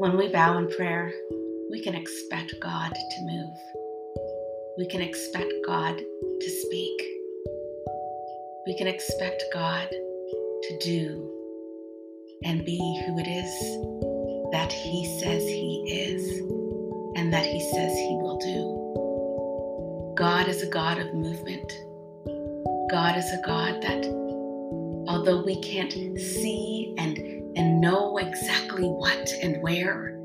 When we bow in prayer, we can expect God to move. We can expect God to speak. We can expect God to do and be who it is that He says He is and that He says He will do. God is a God of movement. God is a God that, although we can't see and, and know exactly what and where,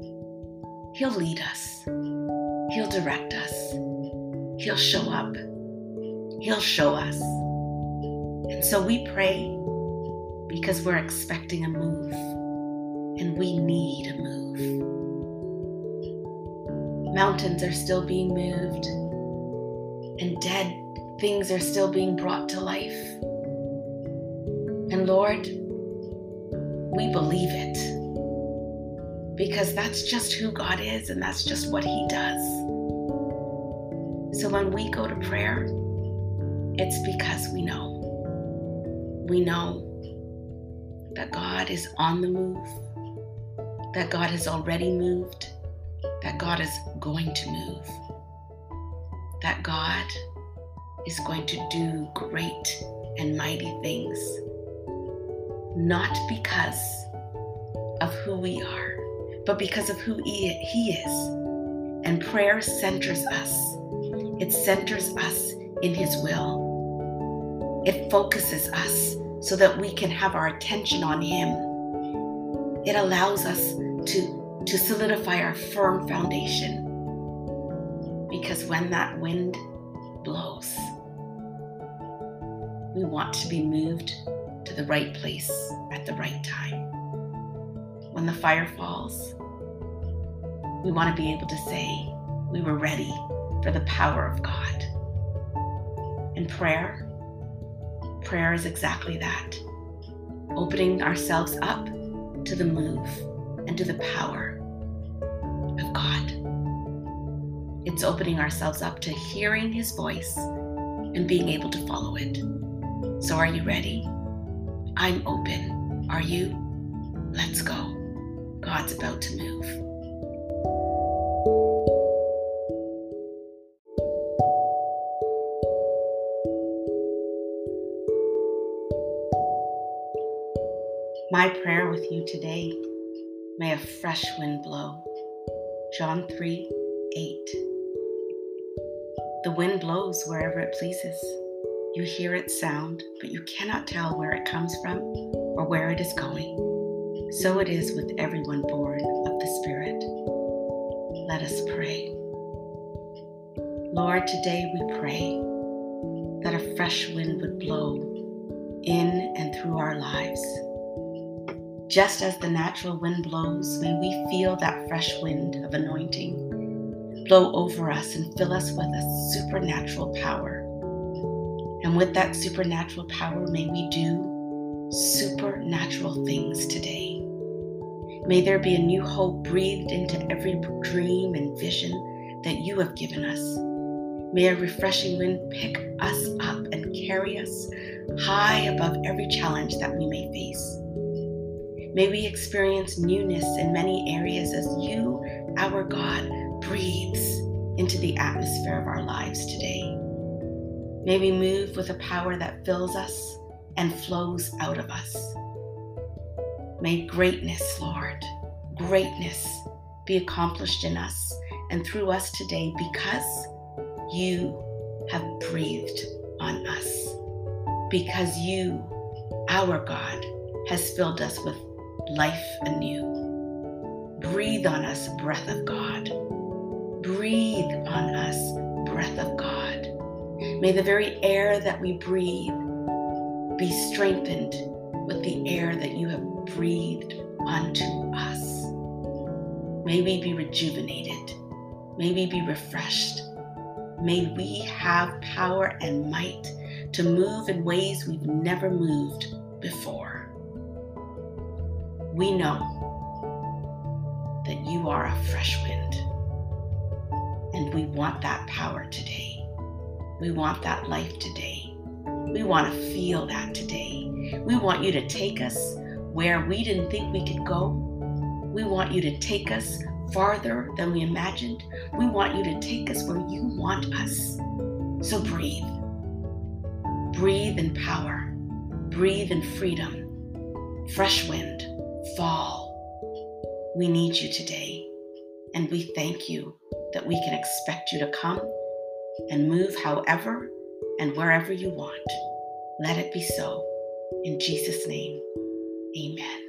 He'll lead us, He'll direct us, He'll show up, He'll show us. And so we pray because we're expecting a move and we need a move. Mountains are still being moved and dead things are still being brought to life. And Lord, we believe it because that's just who God is and that's just what He does. So when we go to prayer, it's because we know. We know that God is on the move, that God has already moved, that God is going to move, that God is going to do great and mighty things, not because of who we are, but because of who He is. And prayer centers us, it centers us in His will, it focuses us so that we can have our attention on Him. It allows us to, to solidify our firm foundation. Because when that wind blows, we want to be moved to the right place at the right time. When the fire falls, we want to be able to say we were ready for the power of God. And prayer, prayer is exactly that opening ourselves up to the move and to the power of God. It's opening ourselves up to hearing His voice and being able to follow it. So, are you ready? I'm open. Are you? Let's go. God's about to move. My prayer with you today may a fresh wind blow. John 3 8. The wind blows wherever it pleases. You hear its sound, but you cannot tell where it comes from or where it is going. So it is with everyone born of the Spirit. Let us pray. Lord, today we pray that a fresh wind would blow in and through our lives. Just as the natural wind blows, may we feel that fresh wind of anointing blow over us and fill us with a supernatural power. And with that supernatural power, may we do supernatural things today. May there be a new hope breathed into every dream and vision that you have given us. May a refreshing wind pick us up and carry us high above every challenge that we may face. May we experience newness in many areas as you, our God, breathes into the atmosphere of our lives today. May we move with a power that fills us and flows out of us. May greatness, Lord, greatness be accomplished in us and through us today because you have breathed on us. Because you, our God, has filled us with life anew. Breathe on us, breath of God. Breathe on May the very air that we breathe be strengthened with the air that you have breathed unto us. May we be rejuvenated. May we be refreshed. May we have power and might to move in ways we've never moved before we know that you are a fresh wind. And we want that power today. We want that life today. We want to feel that today. We want you to take us where we didn't think we could go. We want you to take us farther than we imagined. We want you to take us where you want us. So breathe. Breathe in power. Breathe in freedom. Fresh wind. Fall. We need you today. And we thank you that we can expect you to come and move however and wherever you want. Let it be so. In Jesus' name, amen.